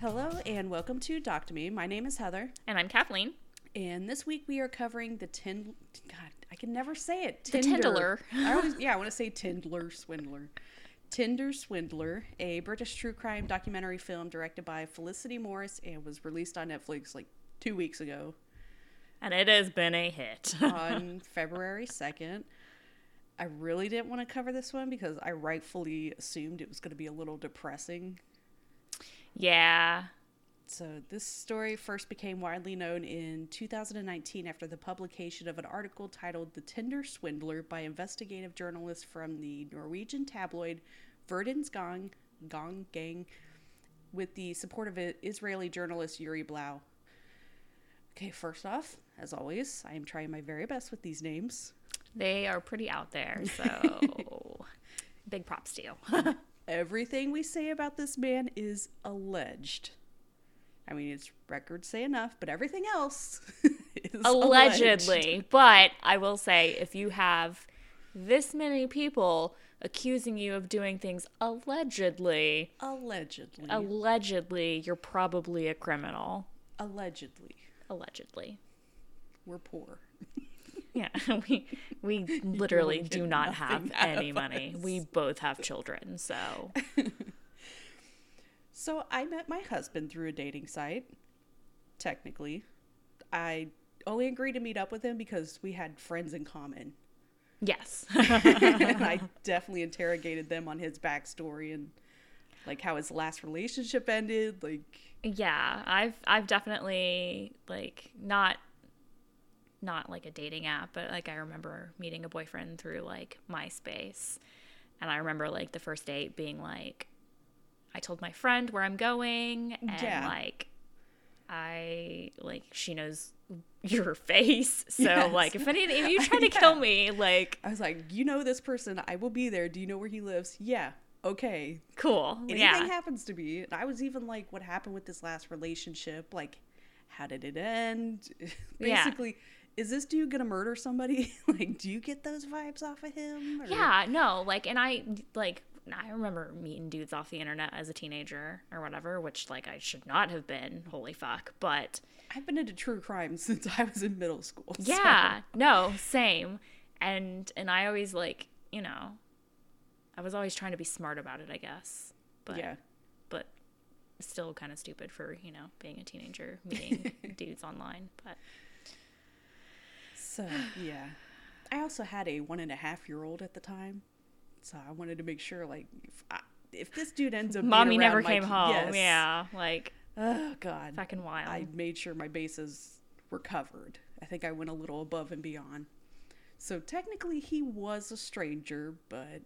Hello and welcome to Doc Me. My name is Heather, And I'm Kathleen. and this week we are covering the Tin. God, I can never say it. The Tinder. Tindler. I always, yeah, I want to say Tindler Swindler. Tinder Swindler, a British true crime documentary film directed by Felicity Morris and was released on Netflix like two weeks ago And it has been a hit. on February 2nd. I really didn't want to cover this one because I rightfully assumed it was going to be a little depressing yeah. So, this story first became widely known in 2019 after the publication of an article titled The Tinder Swindler by investigative journalists from the Norwegian tabloid Verdens Gang, Gang Gang with the support of Israeli journalist Yuri Blau. Okay, first off, as always, I am trying my very best with these names. They are pretty out there. So big props to you. Everything we say about this man is alleged. I mean, his records say enough, but everything else is Allegedly. alleged. But I will say, if you have this many people accusing you of doing things allegedly, Allegedly. allegedly, you're probably a criminal. allegedly. Allegedly. We're poor. Yeah, we we literally do not have any money. us. We both have children, so So I met my husband through a dating site. Technically, I only agreed to meet up with him because we had friends in common. yes. and I definitely interrogated them on his backstory and like how his last relationship ended. Like, Yeah, I've I've definitely like not not like a dating app, but like I remember meeting a boyfriend through like MySpace. And I remember like the first date being like I told my friend where I'm going and Yeah. like I like she knows your face. So Yes. like if any if you try to kill me, like I was like, you know this person. I will be there. Do you know where he lives? Yeah. Okay. cool. Anything yeah. happens to me. And I was even like, what happened with this last relationship? Like, how did it end? Yeah. Is this dude gonna murder somebody? like, do you get those vibes off of him? Or- Yeah, no, like, and I like I remember meeting dudes off the internet as a teenager or whatever, which like I should not have been. Holy fuck! But I've been into true crime since I was in middle school. so- yeah, no, same. And and I always like you know, I was always trying to be smart about it, I guess. But yeah. but still kind of stupid for you know being a teenager meeting dudes online. But So yeah. I also had a one and a half year old at the time, so I wanted to make sure, like, if, I, if this dude ends up, being mommy never came home. yes. Yeah, like Oh God. fucking wild. I made sure my bases were covered. I think I went a little above and beyond. So technically, he was a stranger, but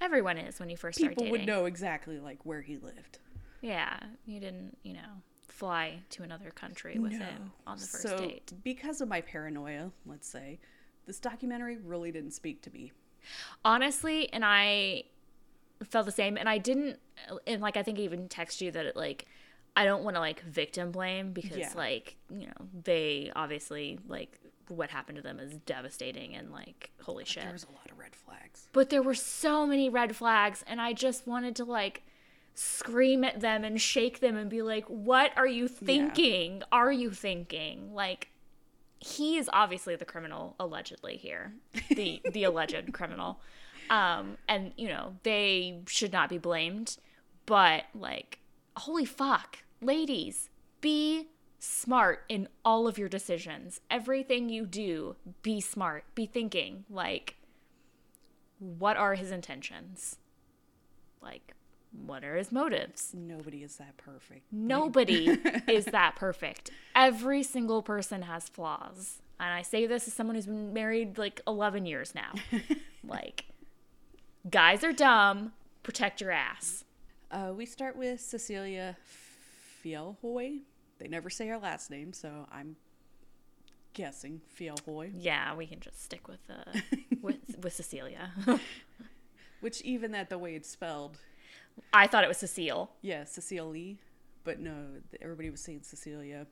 Everyone is when you first start people dating. would know exactly like where he lived. Yeah, you didn't, you know, fly to another country with him on the first so, date. because of my paranoia, let's say, this documentary really didn't speak to me. Honestly, and I felt the same, and I didn't, and like I think I even text you that it like I don't want to like victim blame because Yeah. like you know they obviously like what happened to them is devastating and like holy shit. There was a lot of red flags. But there were so many red flags, and I just wanted to like scream at them and shake them and be like, What are you thinking? Are you thinking? Like, he is obviously the criminal, allegedly here, the, the alleged criminal. Um, and, you know, they should not be blamed, but like, holy fuck, ladies, be smart in all of your decisions. Everything you do, be smart, be thinking. Like, what are his intentions? Like, what are his motives? Nobody is that perfect. Nobody is that perfect. Every single person has flaws. And I say this as someone who's been married like 11 years now. like, guys are dumb. Protect your ass. Uh, we start with Cecilia Fjellhøy. They never say her last name, so I'm guessing Fjellhøy. Yeah, we can just stick with uh, with with Cecilia. Which even that the way it's spelled, I thought it was Cecile. yeah, Cecile Lee, but no, everybody was saying Cecilia.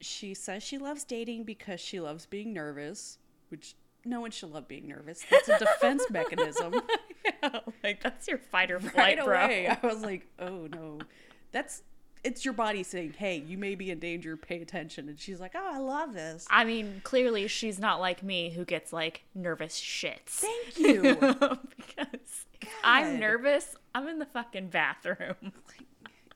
She says she loves dating because she loves being nervous, which no one should love being nervous. That's a defense mechanism. yeah, like that's your fight or flight, right bro. away. I was like, oh no, that's it's your body saying, "Hey, you may be in danger. Pay attention." And she's like, "Oh, I love this. I mean, clearly she's not like me who gets like nervous shits. Thank you." because I'm nervous, I'm in the fucking bathroom.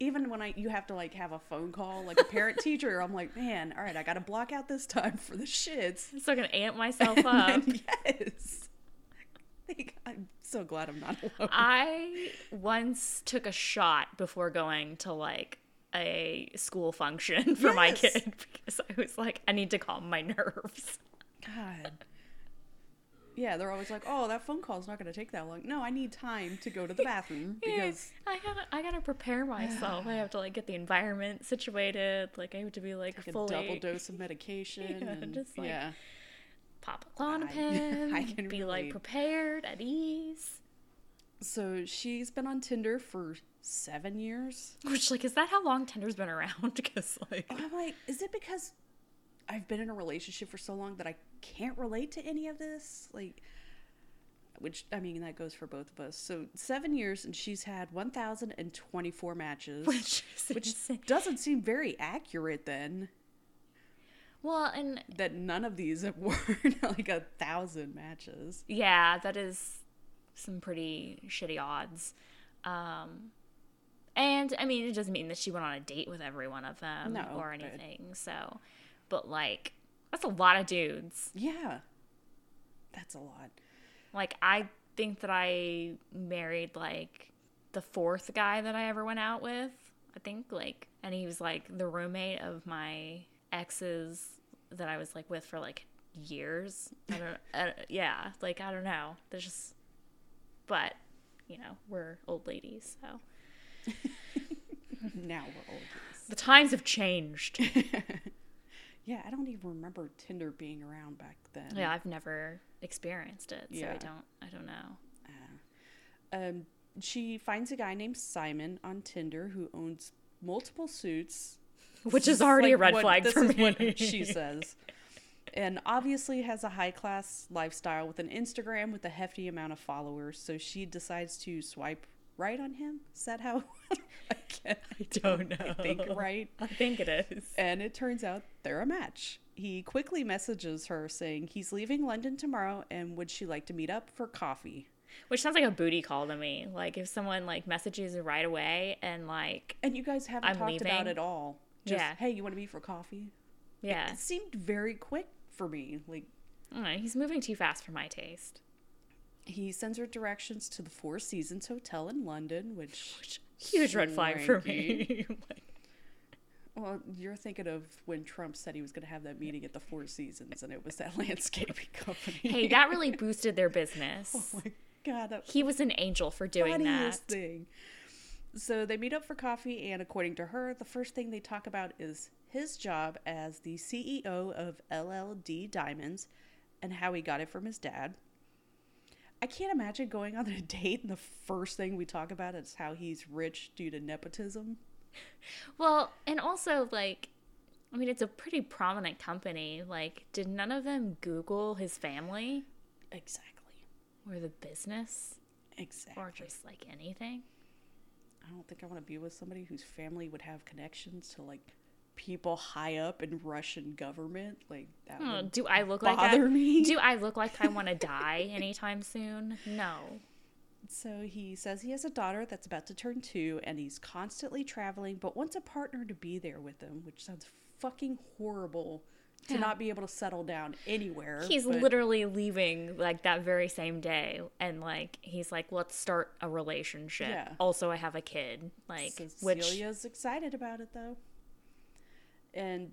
Even when I you have to like have a phone call, like a parent teacher, I'm like, man, all right, I got to block out this time for the shits. So I'm still gonna amp myself up. then, yes. I'm so glad I'm not alone. I once took a shot before going to like a school function for my kid because I was like, I need to calm my nerves. God. Yeah, they're always like, "Oh, that phone call's not going to take that long." No, I need time to go to the bathroom because I gotta, I gotta prepare myself. I have to like get the environment situated. Like I have to be like a fully double dose of medication. Yeah, and, just, like, yeah. pop a Klonopin, I can be like prepared at ease. So she's been on Tinder for seven years. Which like is that how long Tinder's been around? Because like I'm like, is it because I've been in a relationship for so long that I can't relate to any of this? Like, which I mean, that goes for both of us. So seven years, and she's had 1,024 matches, which is which doesn't seem very accurate. Then well and that none of these have were like a thousand matches. yeah, that is some pretty shitty odds. Um and I mean it doesn't mean that she went on a date with every one of them No, or but- anything. So but like that's a lot of dudes. Yeah, that's a lot. Like I think that I married like the fourth guy that I ever went out with. I think like and he was like the roommate of my exes that I was like with for like years. I don't uh, yeah, like I don't know. There's just but you know, we're old ladies, so Now we're old. the times have changed. Yeah, I don't even remember Tinder being around back then. yeah, I've never experienced it, so I don't I don't know. Um, she finds a guy named Simon on Tinder who owns multiple suits. Which This is already a red what- flag for me. what she says. And obviously has a high class lifestyle with an Instagram with a hefty amount of followers. So she decides to swipe right on him. Is that how? I I don't know. I think right. I think it is. And it turns out they're a match. He quickly messages her saying he's leaving London tomorrow and would she like to meet up for coffee? Which sounds like a booty call to me. Like if someone like messages right away and like And you guys haven't I'm talked about leaving. it all. Just, Yeah. hey, you want to meet for coffee? yeah, It seemed very quick for me. Like, know, he's moving too fast for my taste. He sends her directions to the Four Seasons Hotel in London, which, huge red flag for me. Like, well, you're thinking of when Trump said he was going to have that meeting at the Four Seasons, and it was that landscaping company. hey, that really boosted their business. oh my god, that He was an angel for doing that. thing. So they meet up for coffee, and according to her, the first thing they talk about is his job as the CEO of LLD Diamonds and how he got it from his dad. I can't imagine going on a date and the first thing we talk about is how he's rich due to nepotism. Well, and also like I mean it's a pretty prominent company. Like did none of them Google his family Exactly. or the business Exactly. or just like anything? I don't think I want to be with somebody whose family would have connections to like people high up in Russian government. Like that Oh, would do I look like I, bother me. Do I look like I want to die anytime soon? No. So he says he has a daughter that's about to turn two and he's constantly traveling but wants a partner to be there with him, which sounds fucking horrible to Yeah. not be able to settle down anywhere. He's but literally leaving like that very same day and like he's like let's start a relationship. Yeah. Also I have a kid like so which Celia's excited about it though. And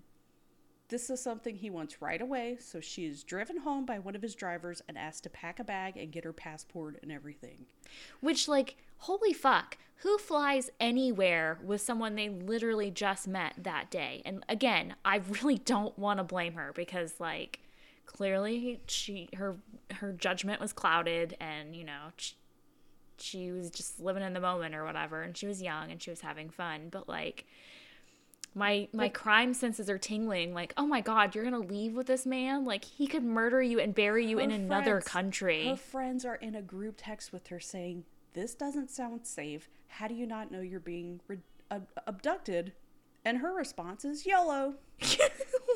this is something he wants right away, so she is driven home by one of his drivers and asked to pack a bag and get her passport and everything. which like holy fuck who flies anywhere with someone they literally just met that day? And again i really don't want to blame her because like clearly she her her judgment was clouded and you know she, she was just living in the moment or whatever. And she was young and she was having fun. But like my my crime senses are tingling like oh my god you're gonna leave with this man like he could murder you and bury you in Her another friends- country Her friends are in a group text with her saying, "This doesn't sound safe. How do you not know you're being re- ab- abducted And her response is YOLO.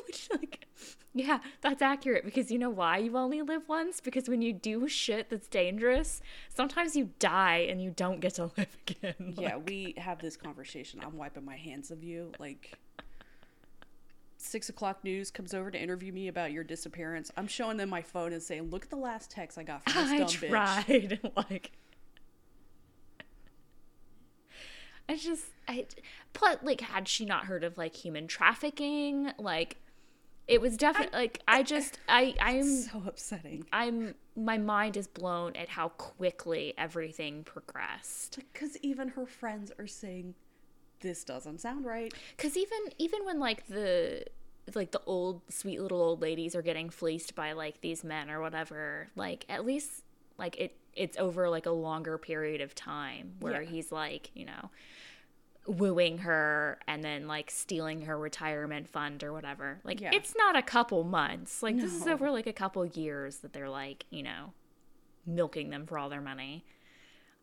Which, like, yeah, that's accurate because you know why you only live once? Because when you do shit that's dangerous, sometimes you die and you don't get to live again. Yeah, we have this conversation. I'm wiping my hands of you. Like, six o'clock news comes over to interview me about your disappearance. I'm showing them my phone and saying, "Look at the last text I got from this I dumb bitch." tried. like, I just, I, plus, like, had she not heard of like human trafficking, like, it was definitely like I just, I, I'm, So upsetting. I'm, my mind is blown at how quickly everything progressed. Because even her friends are saying, "This doesn't sound right." Because even, even when like the, like the old sweet little old ladies are getting fleeced by like these men or whatever, like at least like it, it's over like a longer period of time where Yeah. he's like, you know, wooing her and then like stealing her retirement fund or whatever. Like Yeah. it's not a couple months. Like this is over like a couple years that they're like, you know, milking them for all their money.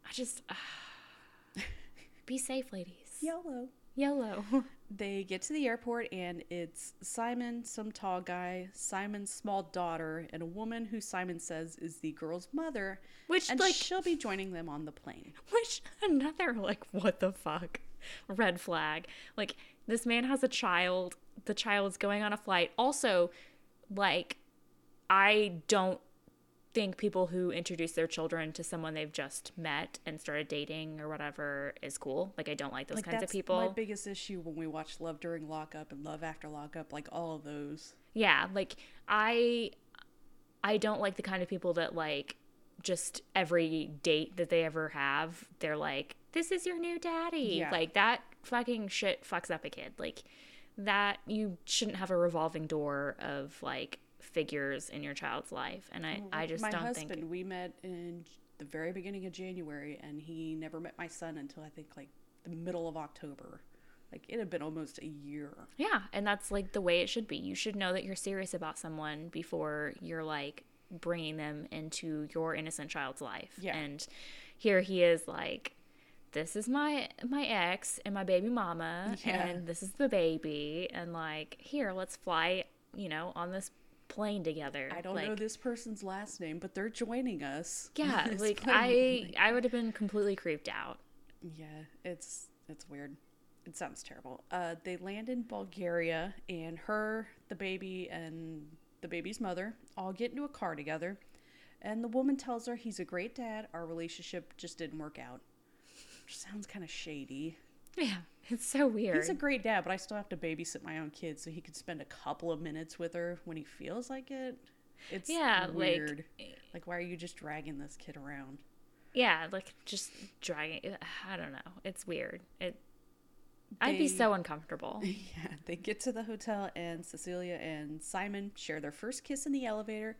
I just be safe, ladies. YOLO. YOLO. They get to the airport and it's Simon, some tall guy, Simon's small daughter, and a woman who Simon says is the girl's mother. Which, and like- she'll be joining them on the plane. Which another like what the fuck red flag. Like this man has a child. The child's going on a flight. Also, like I don't think people who introduce their children to someone they've just met and started dating or whatever is cool. Like I don't like those Like kinds of people. my biggest issue when we watch Love During Lockup and Love After Lockup, like all of those. Yeah, like I I don't like the kind of people that like just every date that they ever have, they're like, This is your new daddy. Yeah. Like that fucking shit fucks up a kid. Like that you shouldn't have a revolving door of like figures in your child's life. And I, I just my don't husband, think we met in the very beginning of January, and he never met my son until I think like the middle of October. Like it had been almost a year. Yeah, and that's like the way it should be. You should know that you're serious about someone before you're like bringing them into your innocent child's life. Yeah. And here he is like this is my my ex and my baby mama Yeah. and this is the baby and like here let's fly, you know, on this plane together. I don't like, know this person's last name, but they're joining us. Yeah, like funny. I I would have been completely creeped out. Yeah, it's it's weird. It sounds terrible. Uh, they land in Bulgaria, and her, the baby, and the baby's mother all get into a car together. And the woman tells her he's a great dad. Our relationship just didn't work out. Which sounds kind of shady. Yeah, it's so weird. He's a great dad, but I still have to babysit my own kids, so he can spend a couple of minutes with her when he feels like it. It's Yeah, weird. Eh, like, why are you just dragging this kid around? Yeah, like just dragging. Eh, I don't know. It's weird. It. I'd be so uncomfortable. Yeah, they get to the hotel, and Cecilia and Simon share their first kiss in the elevator,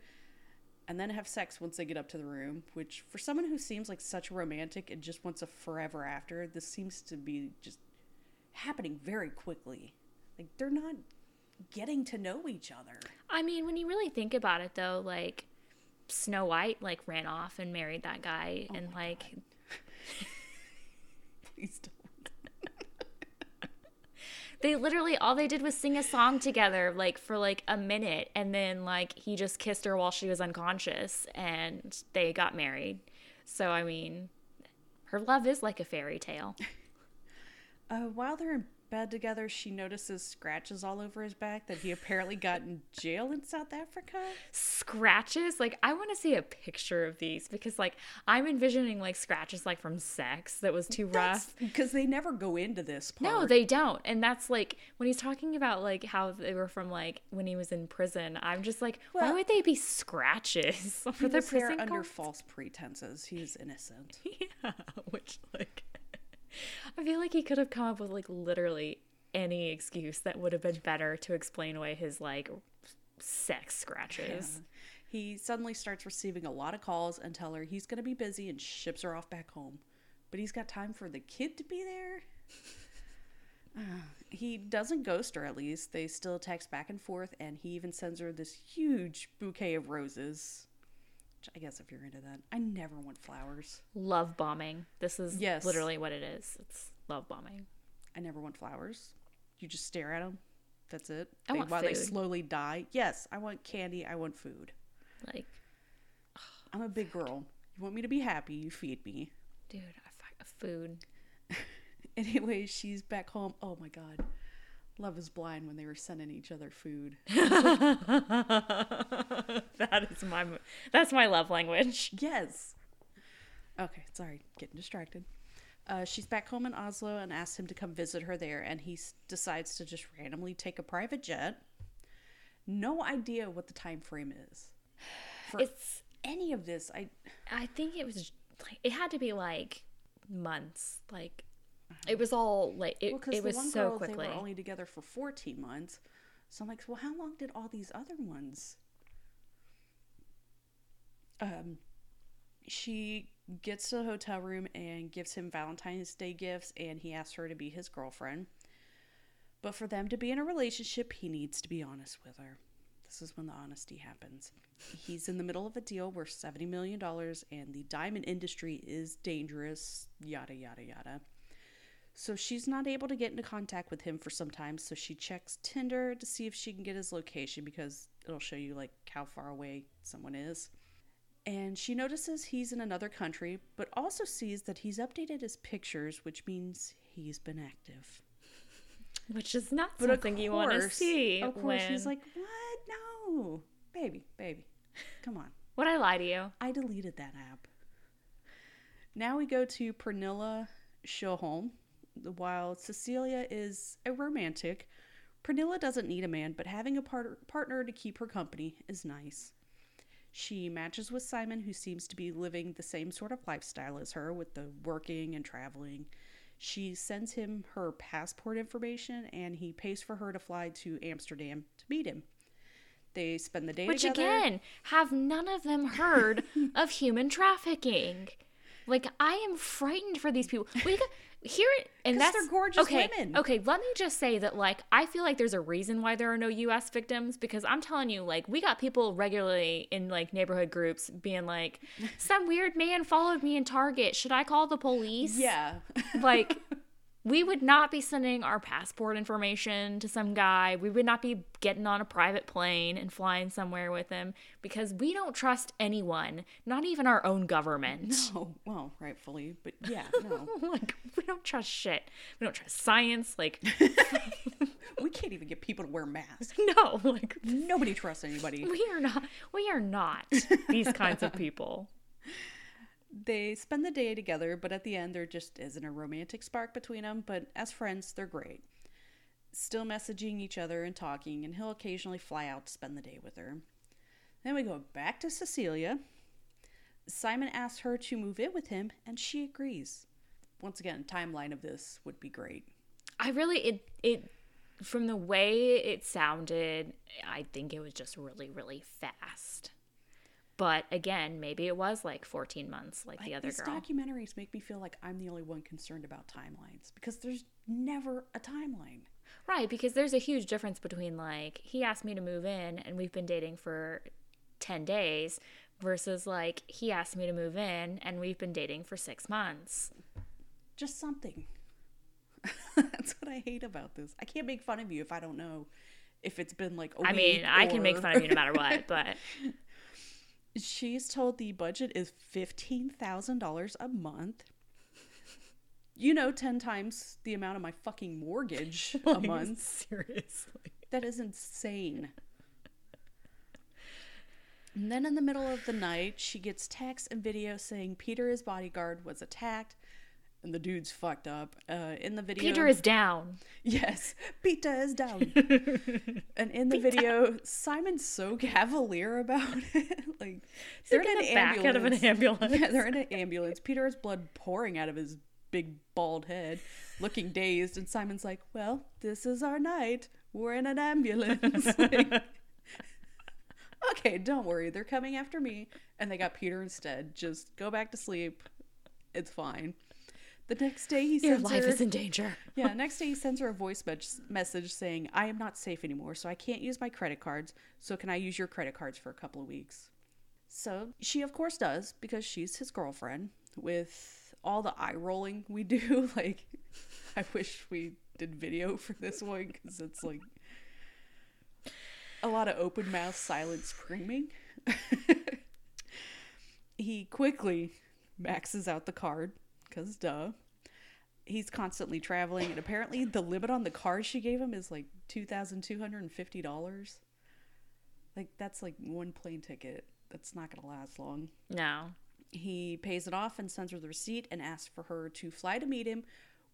and then have sex once they get up to the room. Which, for someone who seems like such a romantic and just wants a forever after, this seems to be just happening very quickly. Like they're not getting to know each other. I mean, when you really think about it, though, like Snow White like ran off and married that guy, Oh and like Please don't. They literally all they did was sing a song together, like for like a minute, and then like he just kissed her while she was unconscious, and they got married. So I mean, her love is like a fairy tale. Uh, while they're in bed together, she notices scratches all over his back that he apparently got in jail in South Africa. scratches like i want to see a picture of these because like i'm envisioning like scratches like from sex that was too rough Because they never go into this part. no they don't and that's like when he's talking about like how they were from like when he was in prison i'm just like why would they be scratches for the prison under false pretenses. He's innocent. yeah which like i feel like he could have come up with like literally any excuse that would have been better to explain away his like sex scratches He suddenly starts receiving a lot of calls and tell her he's going to be busy and ships her off back home. But he's got time for the kid to be there. Ah, he doesn't ghost her at least. They still text back and forth, and he even sends her this huge bouquet of roses. I guess if you're into that, I never want flowers. love bombing. This is Yes. literally what it is. It's love bombing. I never want flowers. You just stare at them. That's it. I They- want while they slowly die. Yes, I want candy. I want food. Like, I'm a big girl. You want me to be happy? You feed me. dude, I food. Anyway, she's back home. Oh my god. Love is blind when they were sending each other food. that is my that's my love language. Yes. Okay, sorry, getting distracted. Uh, she's back home in Oslo and asks him to come visit her there, and he s- decides to just randomly take a private jet. No idea what the time frame is for It's any of this. I I think it was like it had to be like months. Like it was all like it, well, it was one so girl quickly. they were only together for fourteen months, so I'm like, well, how long did all these other ones? Um, she gets to the hotel room and gives him Valentine's Day gifts, and he asks her to be his girlfriend. But for them to be in a relationship, he needs to be honest with her. This is when the honesty happens. He's in the middle of a deal worth $70 million, and the diamond industry is dangerous, yada, yada, yada. So she's not able to get into contact with him for some time, so she checks Tinder to see if she can get his location because it'll show you like how far away someone is. And she notices he's in another country, but also sees that he's updated his pictures, which means he's been active. which is not But something you want to see. Of course, when... she's like, "What? No, baby, baby, come on." Would I lie to you? I deleted that app. Now we go to Pernilla Sjöholm. While Cecilia is a romantic, Pernilla doesn't need a man, but having a part- partner to keep her company is nice. She matches with Simon, who seems to be living the same sort of lifestyle as her with the working and traveling. She sends him her passport information and he pays for her to fly to Amsterdam to meet him. They spend the day Which together. again, have none of them heard of human trafficking? Like I am frightened for these people. We got here, and that's they're gorgeous okay, women. Okay, let me just say that like I feel like there's a reason why there are no U.S. victims because I'm telling you, like we got people regularly in like neighborhood groups being like, some weird man followed me in Target. Should I call the police? Yeah. like we would not be sending our passport information to some guy. We would not be getting on a private plane and flying somewhere with him because we don't trust anyone, not even our own government. Oh, well, rightfully, but yeah, no. like we don't trust shit. We don't trust science. Like we can't even get people to wear masks. no, like Nobody trusts anybody. we are not we are not these kinds of people. They spend the day together, but at the end, there just isn't a romantic spark between them. But as friends, they're great. Still messaging each other and talking, and he'll occasionally fly out to spend the day with her. Then we go back to Cecilia. Simon asks her to move in with him, and she agrees. Once again, timeline of this would be great. I really it it from the way it sounded, I think it was just really really fast. But again, maybe it was like 14 months like the other these girl. documentaries make me feel like I'm the only one concerned about timelines because there's never a timeline. Right, because there's a huge difference between like he asked me to move in and we've been dating for 10 days versus like he asked me to move in and we've been dating for 6 months. Just something. That's what I hate about this. I can't make fun of you if I don't know if it's been like a I mean, week I can make fun of you no matter what, but She's told the budget is fifteen thousand dollars a month. You know, ten times the amount of my fucking mortgage a month. seriously. That is insane. And then in the middle of the night, she gets text and video saying Peter, his bodyguard, was attacked, and the dude's fucked up. Uh, in the video, Peter is down. yes, Peter is down. and in the video, Simon's so cavalier about it. like they're in an back out of an ambulance. Yeah, they're in an ambulance. Peter has blood pouring out of his big bald head, looking dazed, and Simon's like, "Well, this is our night. We're in an ambulance." Like, okay, don't worry. They're coming after me, and they got Peter instead. Just go back to sleep. It's fine. The next day, he Your sends life her, is in danger. yeah, next day he sends her a voice mes- message saying, I am not safe anymore, so I can't use my credit cards. So can I use your credit cards for a couple of weeks? So she, of course, does because she's his girlfriend with all the eye rolling we do. Like, I wish we did video for this one because it's like a lot of open mouth, silent screaming. he quickly maxes out the card because duh. He's constantly traveling, and apparently the limit on the card she gave him is like two thousand two hundred and fifty dollars. Like that's like one plane ticket. That's not gonna last long. No. He pays it off and sends her the receipt and asks for her to fly to meet him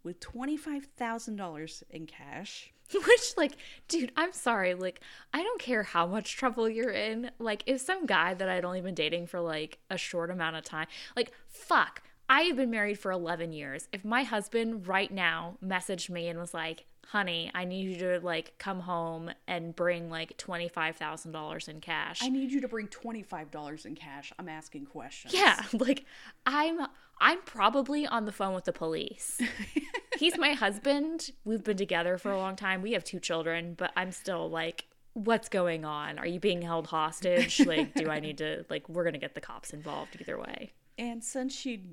with $25,000 in cash. Which, like, dude, I'm sorry. Like, I don't care how much trouble you're in. Like, if some guy that I'd only been dating for like a short amount of time, like, fuck, I have been married for 11 years. If my husband right now messaged me and was like, honey, I need you to like come home and bring like $25,000 in cash. I need you to bring $25 in cash. I'm asking questions. Yeah, like I'm I'm probably on the phone with the police. He's my husband. We've been together for a long time. We have two children, but I'm still like what's going on? Are you being held hostage? Like do I need to like we're going to get the cops involved either way. And since she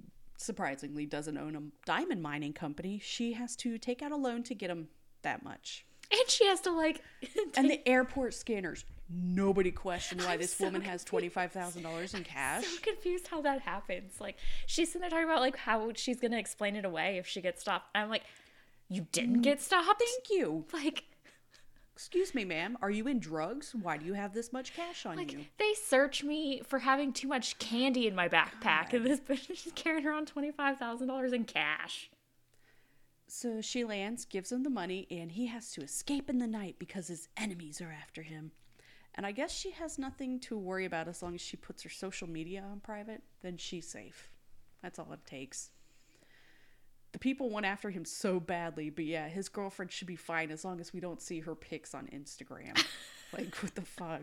surprisingly doesn't own a diamond mining company, she has to take out a loan to get him that much. And she has to like And the airport scanners. Nobody questioned why this so woman has twenty five thousand dollars in cash. I'm so confused how that happens. Like she's sitting there talking about like how she's gonna explain it away if she gets stopped. And I'm like, you didn't mm. get stopped? Thank you. Like Excuse me, ma'am. Are you in drugs? Why do you have this much cash on like you? they search me for having too much candy in my backpack, and this bitch is carrying around twenty five thousand dollars in cash. So she lands, gives him the money, and he has to escape in the night because his enemies are after him. And I guess she has nothing to worry about as long as she puts her social media on private, then she's safe. That's all it takes. The people went after him so badly, but yeah, his girlfriend should be fine as long as we don't see her pics on Instagram. like, what the fuck?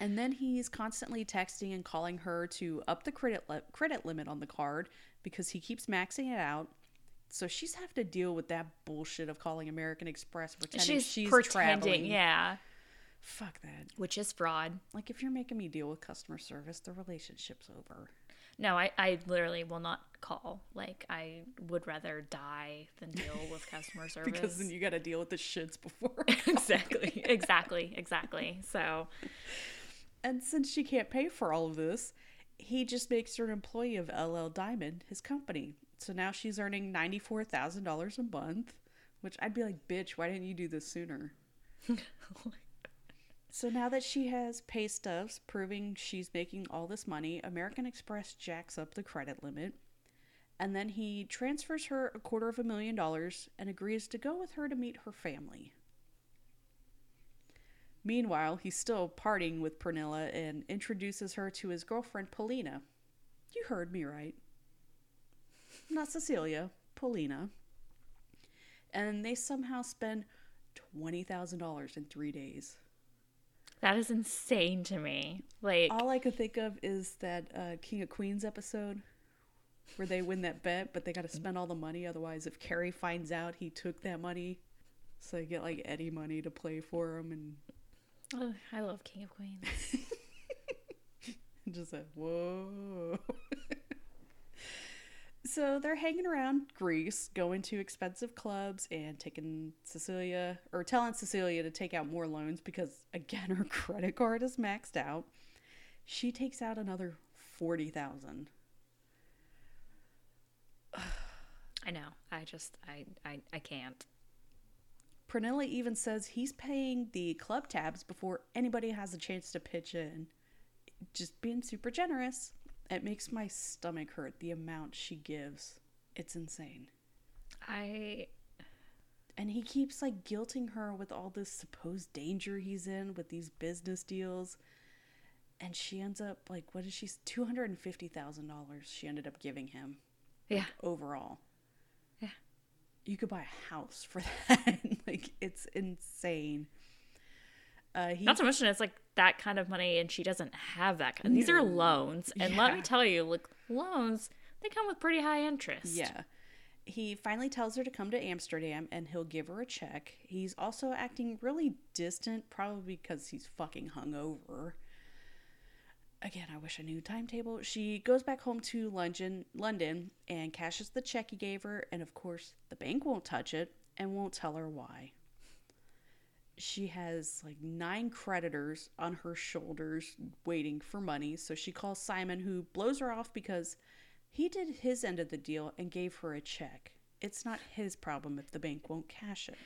And then he's constantly texting and calling her to up the credit li- credit limit on the card because he keeps maxing it out. So she's having to deal with that bullshit of calling American Express pretending She's, she's, pretending, traveling. yeah, Fuck that. which is fraud. Like if you're making me deal with customer service, the relationship's over. No, I, I literally will not call. Like I would rather die than deal with customer service. Because then you got to deal with the shits before. exactly, exactly, exactly. So and since she can't pay for all of this, he just makes her an employee of LL Diamond, his company. So now she's earning $94,000 a month, which I'd be like, bitch, why didn't you do this sooner? So now that she has pay stubs proving she's making all this money, American Express jacks up the credit limit. And then he transfers her a quarter of a million dollars and agrees to go with her to meet her family. Meanwhile, he's still partying with Pernilla and introduces her to his girlfriend Polina. You heard me right. Not Cecilia, Polina. And they somehow spend $20,000 in three days. That is insane to me. Like All I could think of is that uh, King of Queens episode where they win that bet, but they got to spend all the money. Otherwise, if Carrie finds out he took that money, so they get like Eddie money to play for him, and oh, I love King of Queens. just like whoa. so they're hanging around Greece, going to expensive clubs, and taking Cecilia or telling Cecilia to take out more loans because again her credit card is maxed out. She takes out another forty thousand. I know. I just I I, I can't. Pernilla even says he's paying the club tabs before anybody has a chance to pitch in. Just being super generous. It makes my stomach hurt the amount she gives. It's insane. I And he keeps like guilting her with all this supposed danger he's in with these business deals. And she ends up like, what is she? $250,000 she ended up giving him yeah. overall. Yeah. You could buy a house for that. like, it's insane. Uh, he, Not to mention it's like that kind of money and she doesn't have that kind. These are loans. And let me tell you, like loans, they come with pretty high interest. yeah. He finally tells her to come to Amsterdam and he'll give her a check. He's also acting really distant, probably because he's fucking hungover. again, I wish I knew timetable. She goes back home to London, London, and cashes the check he gave her, and of course, the bank won't touch it and won't tell her why. She has like nine creditors on her shoulders waiting for money, so she calls Simon, who blows her off because he did his end of the deal and gave her a check. It's not his problem if the bank won't cash it.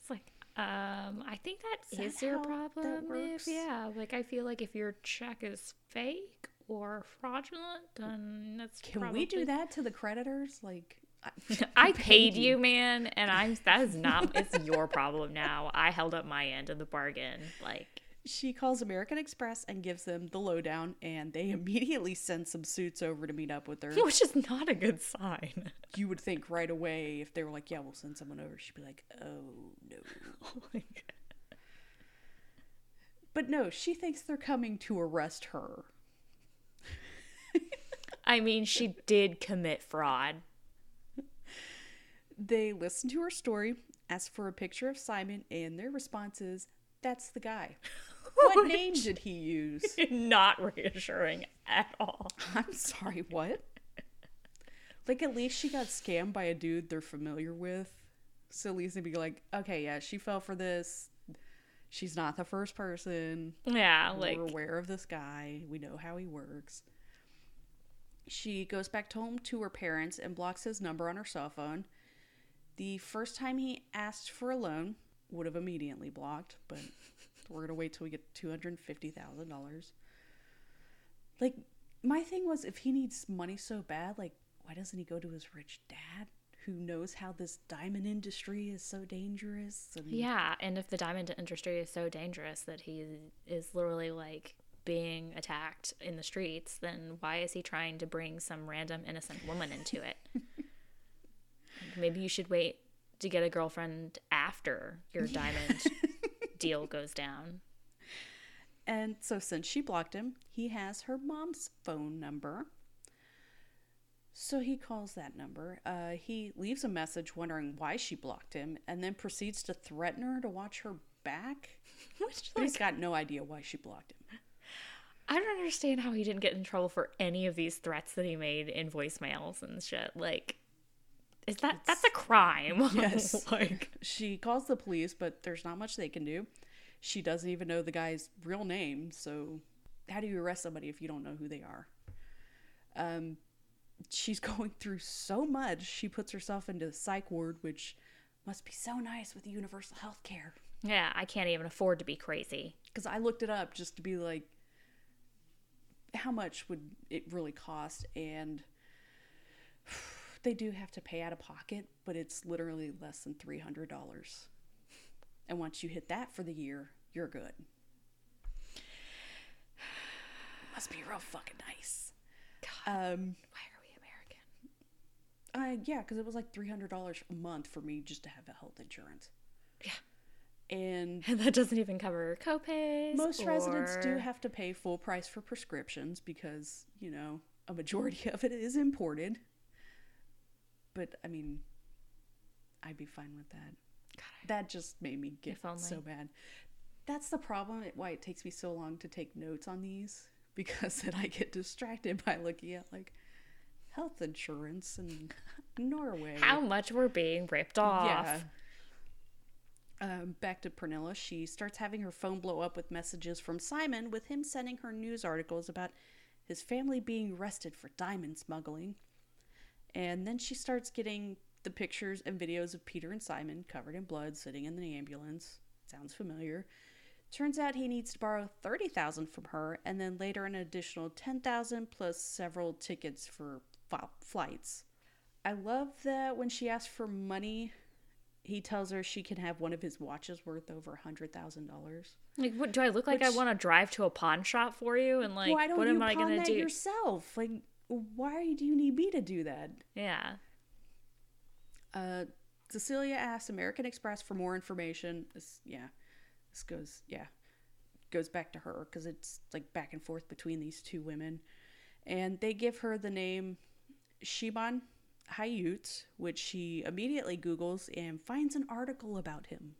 It's like, um, I think that Is is, that your problem. If yeah, like I feel like if your check is fake or fraudulent, then that's Can probably... we do that to the creditors? Like, I, paid you, man, and I'm that is not it's your problem now. I held up my end of the bargain. Like She calls American Express and gives them the lowdown, and they immediately send some suits over to meet up with her. which is not a good sign. you would think right away if they were like, "Yeah, we'll send someone over," she'd be like, "Oh no." Oh my God. But no, she thinks they're coming to arrest her. I mean, she did commit fraud. They listen to her story, ask for a picture of Simon, and their response is, "That's the guy." What name did he use? not reassuring at all. I'm sorry, what? Like, at least she got scammed by a dude they're familiar with. So at least they'd be like, okay, yeah, she fell for this. She's not the first person. Yeah, like We're aware of this guy. We know how he works. She goes back home to her parents and blocks his number on her cell phone. The first time he asked for a loan, would have immediately blocked, but we're gonna wait till we get two hundred fifty thousand dollars. Like my thing was, if he needs money so bad, like why doesn't he go to his rich dad, who knows how this diamond industry is so dangerous? And Yeah, and if the diamond industry is so dangerous that he is literally like being attacked in the streets, then why is he trying to bring some random innocent woman into it? Like, Maybe you should wait to get a girlfriend after your diamond deal goes down. And so, since she blocked him, he has her mom's phone number. So he calls that number. Uh, he leaves a message wondering why she blocked him, and then proceeds to threaten her to watch her back. Which, But he's like, got no idea why she blocked him. I don't understand how he didn't get in trouble for any of these threats that he made in voicemails and shit. Like, is that that's a crime? Yes. like, She calls the police, but there's not much they can do. She doesn't even know the guy's real name, so how do you arrest somebody if you don't know who they are? Um, she's going through so much, she puts herself into the psych ward, which must be so nice with universal health care. yeah, I can't even afford to be crazy. Because I looked it up just to be like, how much would it really cost? And they do have to pay out of pocket, but it's literally less than $300. And once you hit that for the year, you're good. Must be real fucking nice. Um, Why are we American? I, yeah, because it was like $300 a month for me just to have a health insurance. Yeah. And And that doesn't even cover copays. Most residents do have to pay full price for prescriptions because, you know, a majority of it is imported. But I mean, I'd be fine with that. That just made me get so bad. That's the problem. Why it takes me so long to take notes on these because then I get distracted by looking at like health insurance and Norway. how much we're being ripped off. Yeah. Um, back to Pernilla, she starts having her phone blow up with messages from Simon, with him sending her news articles about his family being arrested for diamond smuggling. And then she starts getting the pictures and videos of Peter and Simon covered in blood sitting in the ambulance. Sounds familiar. Turns out he needs to borrow 30,000 from her and then later an additional 10,000 plus several tickets for fi- flights. I love that when she asks for money, he tells her she can have one of his watches worth over $100,000. Like, what do I look like? I want to drive to a pawn shop for you, and like, why don't what you am I pawn gonna that do? yourself? Like, why do you need me to do that? Yeah, Uh, Cecilia asks American Express for more information. This, yeah, this goes, yeah, goes back to her because it's like back and forth between these two women, and they give her the name Shimon Hayut, which she immediately Googles and finds an article about him.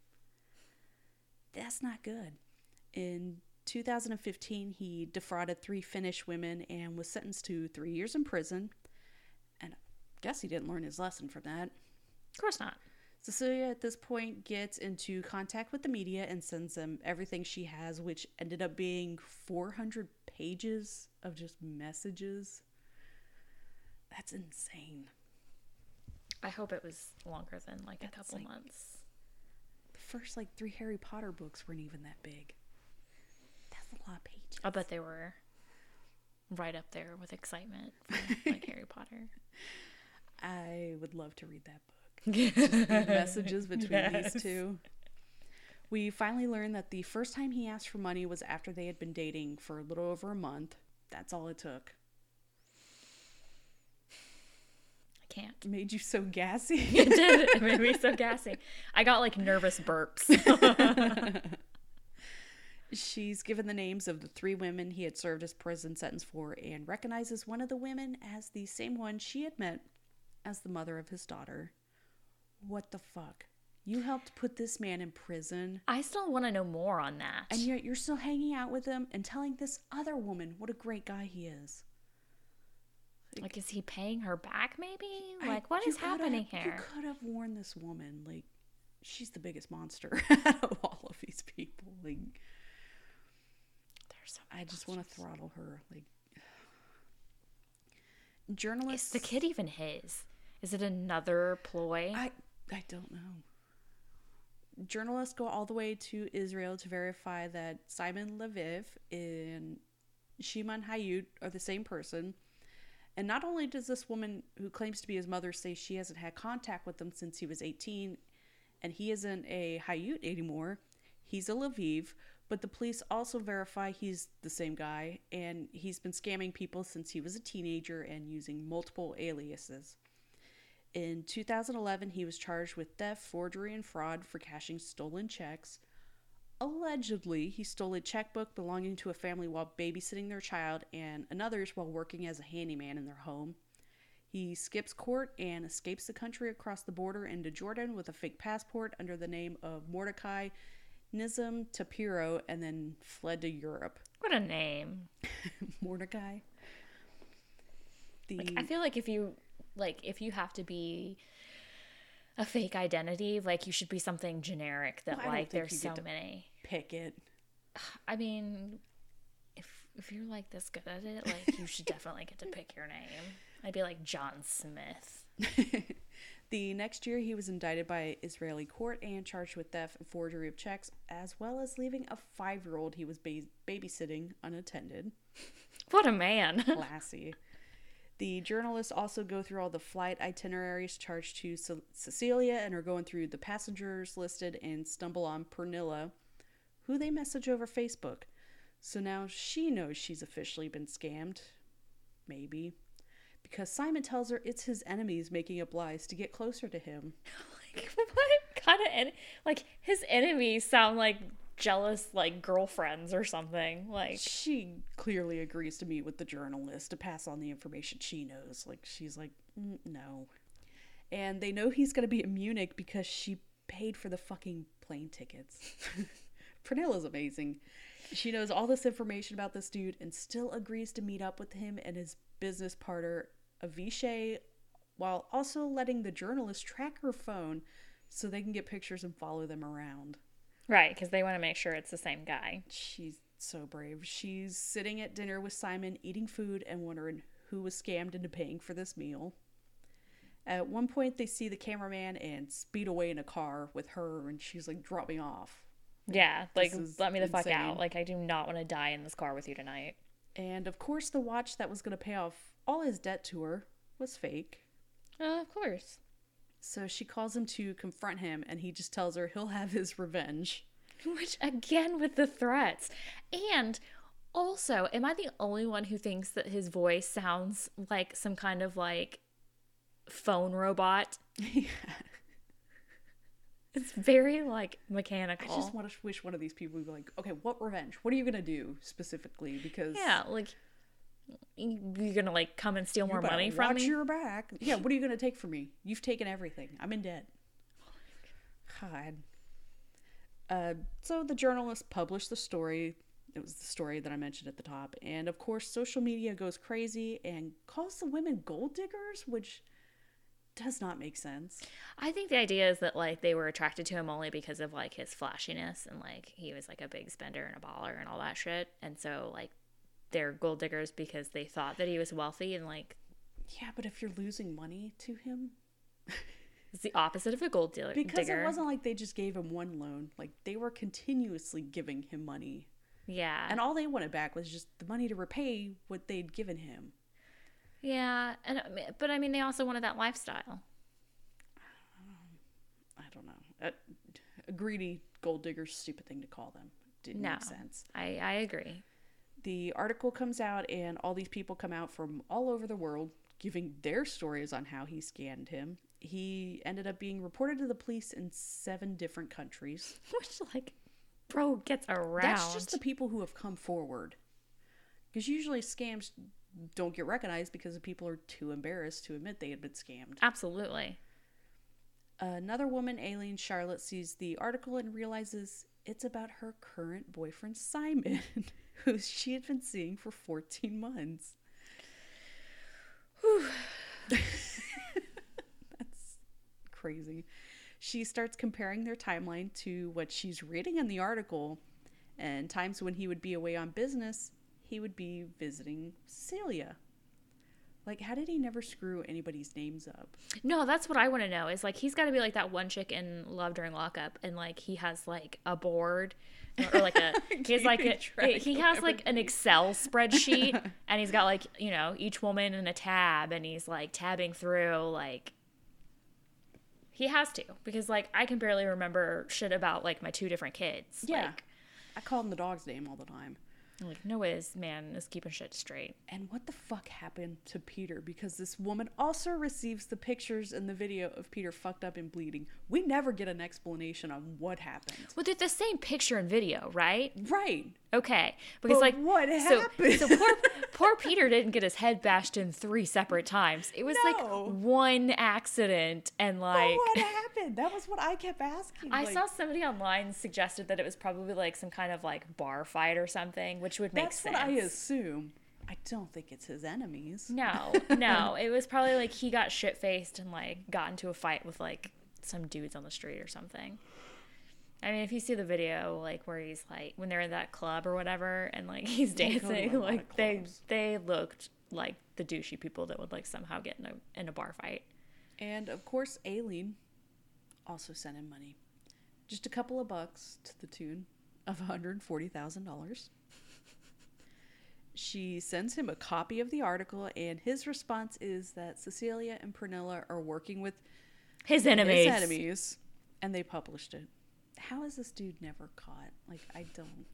That's not good. In 2015, he defrauded three Finnish women and was sentenced to three years in prison. And I guess he didn't learn his lesson from that. Of course not. Cecilia at this point gets into contact with the media and sends them everything she has, which ended up being 400 pages of just messages. That's insane. I hope it was longer than like a couple like- months. The first like three Harry Potter books weren't even that big. A lot of pages. I bet they were right up there with excitement for like Harry Potter. I would love to read that book. The messages between Yes. these two. We finally learned that the first time he asked for money was after they had been dating for a little over a month. That's all it took. I can't. It Made you so gassy. It did. It made me so gassy. I got like nervous burps. She's given the names of the three women he had served his prison sentence for and recognizes one of the women as the same one she had met as the mother of his daughter. What the fuck? You helped put this man in prison, I still want to know more on that. and yet you're still hanging out with him and telling this other woman what a great guy he is. like, is he paying her back? Maybe. I- Like, what you is happening You here? could have warned this woman. Like, she's the biggest monster out of all of these people. Like, so I just want to throttle her. Like, Is the kid even his? Is it another ploy? I I don't know. Journalists go all the way to Israel to verify that Simon Leviev and Shimon Hayut are the same person. And not only does this woman who claims to be his mother say she hasn't had contact with him since he was 18 and he isn't a Hayut anymore, he's a Leviev, but the police also verify he's the same guy and he's been scamming people since he was a teenager and using multiple aliases. In 2011, he was charged with theft, forgery, and fraud for cashing stolen checks. Allegedly, he stole a checkbook belonging to a family while babysitting their child and another's while working as a handyman in their home. He skips court and escapes the country across the border into Jordan with a fake passport under the name of Mordecai Nizam Tapiro and then fled to Europe. what a name. Mordecai? The, Like, I feel like if you like if you have to be a fake identity, like you should be something generic that Well, like there's so many. pick it. I mean, if if you're like this good at it, like you should definitely get to pick your name. I'd be like John Smith. The next year, he was indicted by Israeli court and charged with theft and forgery of checks, as well as leaving a five year old he was ba- babysitting unattended. What a man. Classy. the journalists also go through all the flight itineraries charged to Ce- Cecilia and are going through the passengers listed and stumble on Pernilla, who they message over Facebook. So now she knows she's officially been scammed. Maybe. Because Simon tells her it's his enemies making up lies to get closer to him. like, what kind of en- like his enemies sound like jealous like girlfriends or something. Like She clearly agrees to meet with the journalist to pass on the information she knows. Like, she's like, "Mm, no. And they know he's going to be in Munich because she paid for the fucking plane tickets. Pernilla's amazing. She knows all this information about this dude and still agrees to meet up with him and his business partner, Avishai, while also letting the journalist track her phone so they can get pictures and follow them around. right, because they want to make sure it's the same guy. She's so brave. She's sitting at dinner with Simon, eating food and wondering who was scammed into paying for this meal. At one point, they see the cameraman and speed away in a car with her, and she's like, drop me off. Yeah, like let me the fuck out. Like I do not want to die in this car with you tonight. And of course, the watch that was going to pay off all his debt to her was fake. Uh, of course. So she calls him to confront him, and he just tells her he'll have his revenge. Which again with the threats. And also, am I the only one who thinks that his voice sounds like some kind of like phone robot? yeah. It's very like mechanical. I just want to wish one of these people would be like, okay, what revenge? What are you going to do specifically? Because yeah, like you're gonna like come and steal You more money from me? watch me. your back. Yeah, what are you gonna take from me? You've taken everything. I'm in debt. God. Uh, so the journalist published the story It was the story that I mentioned at the top. And of course, social media goes crazy and calls the women gold diggers, which does not make sense. I think the idea is that like they were attracted to him only because of like his flashiness and like he was like a big spender and a baller and all that shit. And so like they're gold diggers because they thought that he was wealthy and like Yeah, but if you're losing money to him, it's the opposite of a gold dealer. because digger. it wasn't like they just gave him one loan, like they were continuously giving him money. yeah. And all they wanted back was just the money to repay what they'd given him. yeah, and but I mean they also wanted that lifestyle. Um, I don't know. A, a greedy gold digger's stupid thing to call them. Didn't No. make sense. I I agree. The article comes out, and all these people come out from all over the world giving their stories on how he scanned him. He ended up being reported to the police in seven different countries. Which like bro gets around. That's just the people who have come forward. Because usually scams don't get recognized because the people are too embarrassed to admit they had been scammed. Absolutely. Another woman, Ayleen Charlotte, sees the article and realizes it's about her current boyfriend, Simon, who she had been seeing for 14 months. That's crazy. She starts comparing their timeline to what she's reading in the article, and times when he would be away on business, he would be visiting Celia. Like, how did he never screw anybody's names up? No, that's what I want to know. Is like he's got to be like that one chick in Love During Lockup, and like he has like a board or like a he's like a, he has like an. Excel spreadsheet, and he's got like you know each woman in a tab, and he's like tabbing through like. He has to because like I can barely remember shit about like my two different kids. Yeah. Like, I call him the dog's name all the time. Like no way this man is keeping shit straight. And what the fuck happened to Peter? Because this woman also receives the pictures and the video of Peter fucked up and bleeding. We never get an explanation on what happened. Well, they're the same picture and video, right? Right. Okay, because But like what so, happened? So poor poor Peter didn't get his head bashed in three separate times. It was No. like one accident, and like But what happened? That was what I kept asking. I Like, saw somebody online suggested that it was probably like some kind of like bar fight or something, which would make that's sense. what I assume. I don't think it's his enemies. No, no, it was probably like he got shit faced and like got into a fight with like some dudes on the street or something. I mean, if you see the video, like where he's like when they're in that club or whatever, and like he's They go to a dancing, like they they looked like the douchey people that would like somehow get in a in a bar fight. And of course, Ayleen also sent him money. Just a couple of bucks to the tune of $140,000. She sends him a copy of the article, and his response is that Cecilia and Pernilla are working with His enemies. his enemies, and they published it. How is this dude never caught? Like, I don't.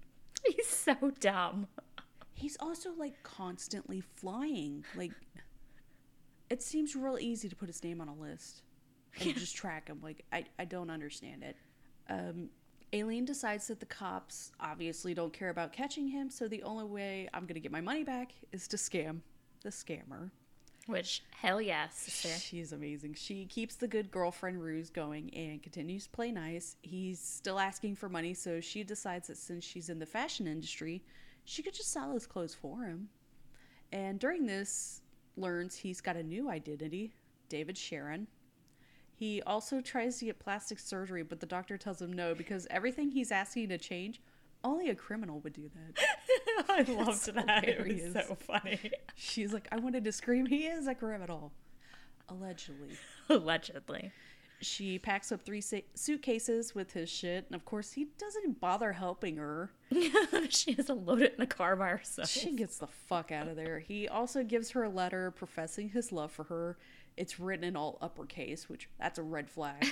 He's so dumb. He's also like constantly flying. Like, it seems real easy to put his name on a list and just track him. Like, I, I don't understand it. Um, Ayleen decides that the cops obviously don't care about catching him, so the only way I'm going to get my money back is to scam the scammer. Which hell yes, sister. She's amazing. She keeps the good girlfriend ruse going and continues to play nice. He's still asking for money, so she decides that since she's in the fashion industry, she could just sell his clothes for him. And during this, learns he's got a new identity, David Sharon. He also tries to get plastic surgery, but the doctor tells him no because everything he's asking to change, only a criminal would do that. I loved that. It was so funny. She's like, I wanted to scream, he is a criminal. Allegedly. Allegedly. She packs up three sa- suitcases with his shit, and of course, he doesn't bother helping her. she has to load it in the car by herself. She gets the fuck out of there. He also gives her a letter professing his love for her. It's written in all uppercase, which that's a red flag.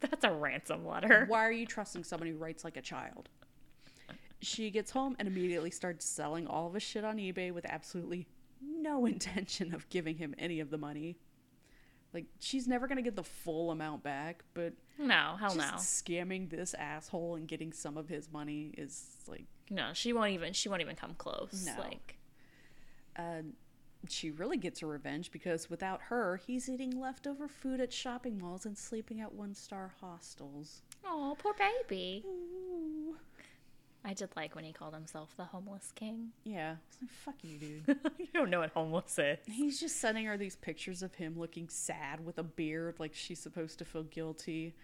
That's a ransom letter. Why are you trusting somebody who writes like a child? She gets home and immediately starts selling all of his shit on eBay with absolutely no intention of giving him any of the money. Like, she's never gonna get the full amount back, but No, hell no. scamming this asshole and getting some of his money is like No, she won't even. She won't even come close. No. Like, uh, she really gets her revenge because without her he's eating leftover food at shopping malls and sleeping at one star hostels oh, poor baby. Ooh. I did like when he called himself the homeless king. Yeah. I was like, fuck you, dude. you don't know what homeless is. He's just sending her these pictures of him looking sad with a beard, like she's supposed to feel guilty.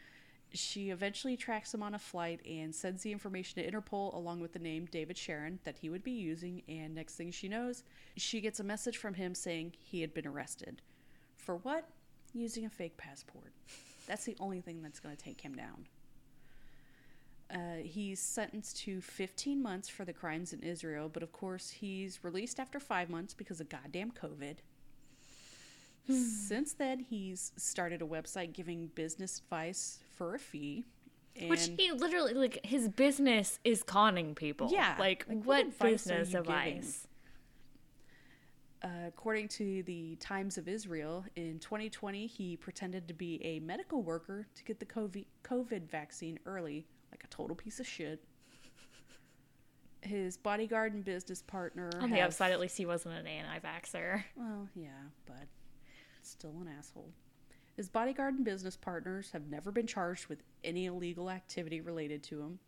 She eventually tracks him on a flight and sends the information to Interpol along with the name David Sharon that he would be using. And next thing she knows, she gets a message from him saying he had been arrested. For what? Using a fake passport. That's the only thing that's going to take him down. Uh, he's sentenced to 15 months for the crimes in Israel, but of course, he's released after five months because of goddamn COVID. Since then, he's started a website giving business advice for a fee. Which he literally like his business is conning people. Yeah, Like, like, what what business advice? uh, according to the Times of Israel, in 2020, he pretended to be a medical worker to get the COVID vaccine early, like a total piece of shit. His bodyguard and business partner. On the have- upside, at least he wasn't an anti-vaxxer. Well, yeah, but still an asshole. His bodyguard and business partners have never been charged with any illegal activity related to him.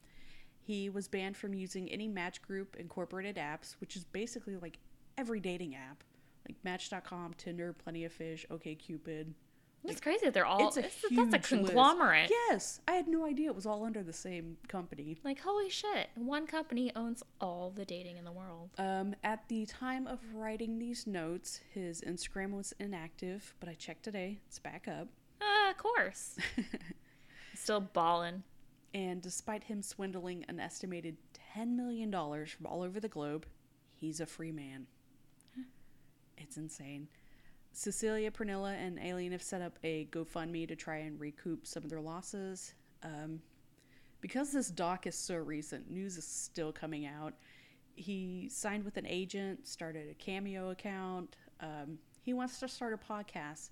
He was banned from using any Match Group incorporated apps, which is basically like every dating app, like Match.com, Tinder, Plenty of Fish, OkCupid. It's crazy that they're all. it's a it's- huge that's a list. conglomerate. Yes, I had no idea it was all under the same company. Like holy shit! One company owns all the dating in the world. Um, at the time of writing these notes, his Instagram was inactive, but I checked today; it's back up. Uh, of course. Still ballin'. And despite him swindling an estimated $10 million from all over the globe, he's a free man. It's insane. Cecilia Pernilla and Ayleen have set up a GoFundMe to try and recoup some of their losses. Um, because this doc is so recent, news is still coming out. He signed with an agent, started a Cameo account. Um, he wants to start a podcast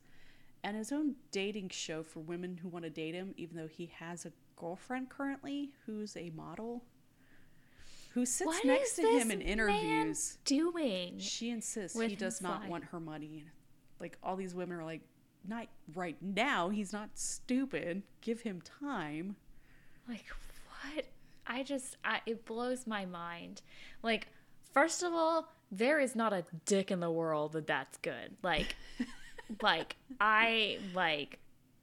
and his own dating show for women who want to date him, even though he has a girlfriend currently who's a model who sits What next to him in interviews. doing? She insists he does not life? want her money. Like all these women are like, not right now. He's not stupid. Give him time. Like what? I just I, it blows my mind. Like first of all, there is not a dick in the world that that's good. Like like I like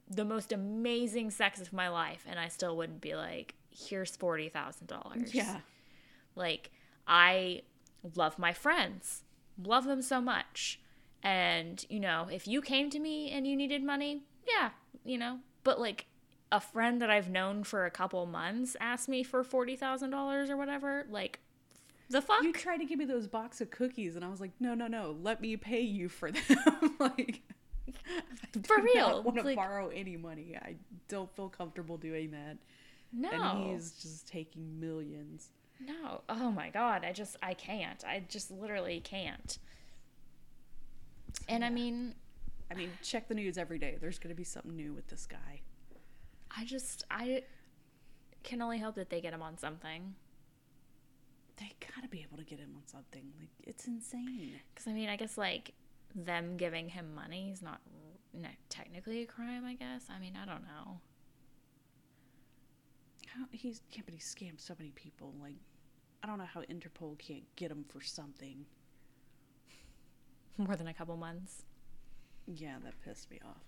the most amazing sex of my life and I still wouldn't be like here's $40,000. Yeah. Like I love my friends. Love them so much. And, you know, if you came to me and you needed money, yeah, you know, but like a friend that I've known for a couple months asked me for $40,000 or whatever, like the fuck? You tried to give me those box of cookies, and I was like, no, no, no. Let me pay you for them. like, I For real, Not want to like- borrow any money. I don't feel comfortable doing that. no. And he's just taking millions. No. Oh my god, I just I can't. I just literally can't. And I mean, I mean, check the news every day. There's going to be something new with this guy. I just I can only hope that they get him on something. They got to be able to get him on something. Like, it's insane. Cuz I mean, I guess like them giving him money is not no, technically a crime, I guess. I mean, I don't know. How he's can't but he scammed so many people. Like, I don't know how Interpol can't get him for something. More than a couple months. Yeah, that pissed me off.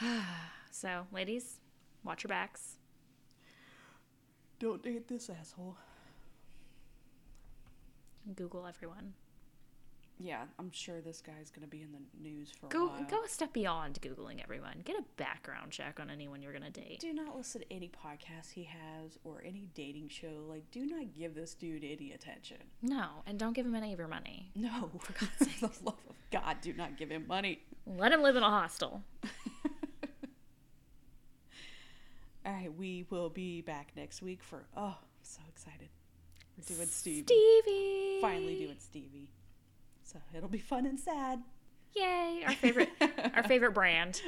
So, ladies, watch your backs. Don't date this asshole. Google everyone. Yeah, I'm sure this guy's gonna be in the news for a Go while. go a step beyond googling everyone. Get a background check on anyone you're going to date. Do not listen to any podcast he has or any dating show. Like, do not give this dude any attention. No, and don't give him any of your money. No, for God's sake, the love of God, do not give him money. Let him live in a hostel. All right, we will be back next week for. Oh, I'm so excited. We're doing Stevie. Stevie. Finally doing Stevie. So it'll be fun and sad. Yay! Our favorite, our favorite brand.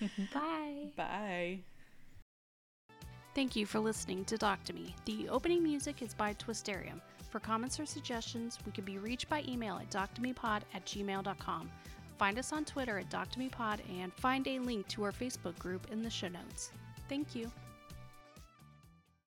Bye. Bye. Thank you for listening to Doc to Me. The opening music is by Twisterium. For comments or suggestions, we can be reached by email at doctomepod at gmail.com. Find us on Twitter at doctomepod and find a link to our Facebook group in the show notes. Thank you.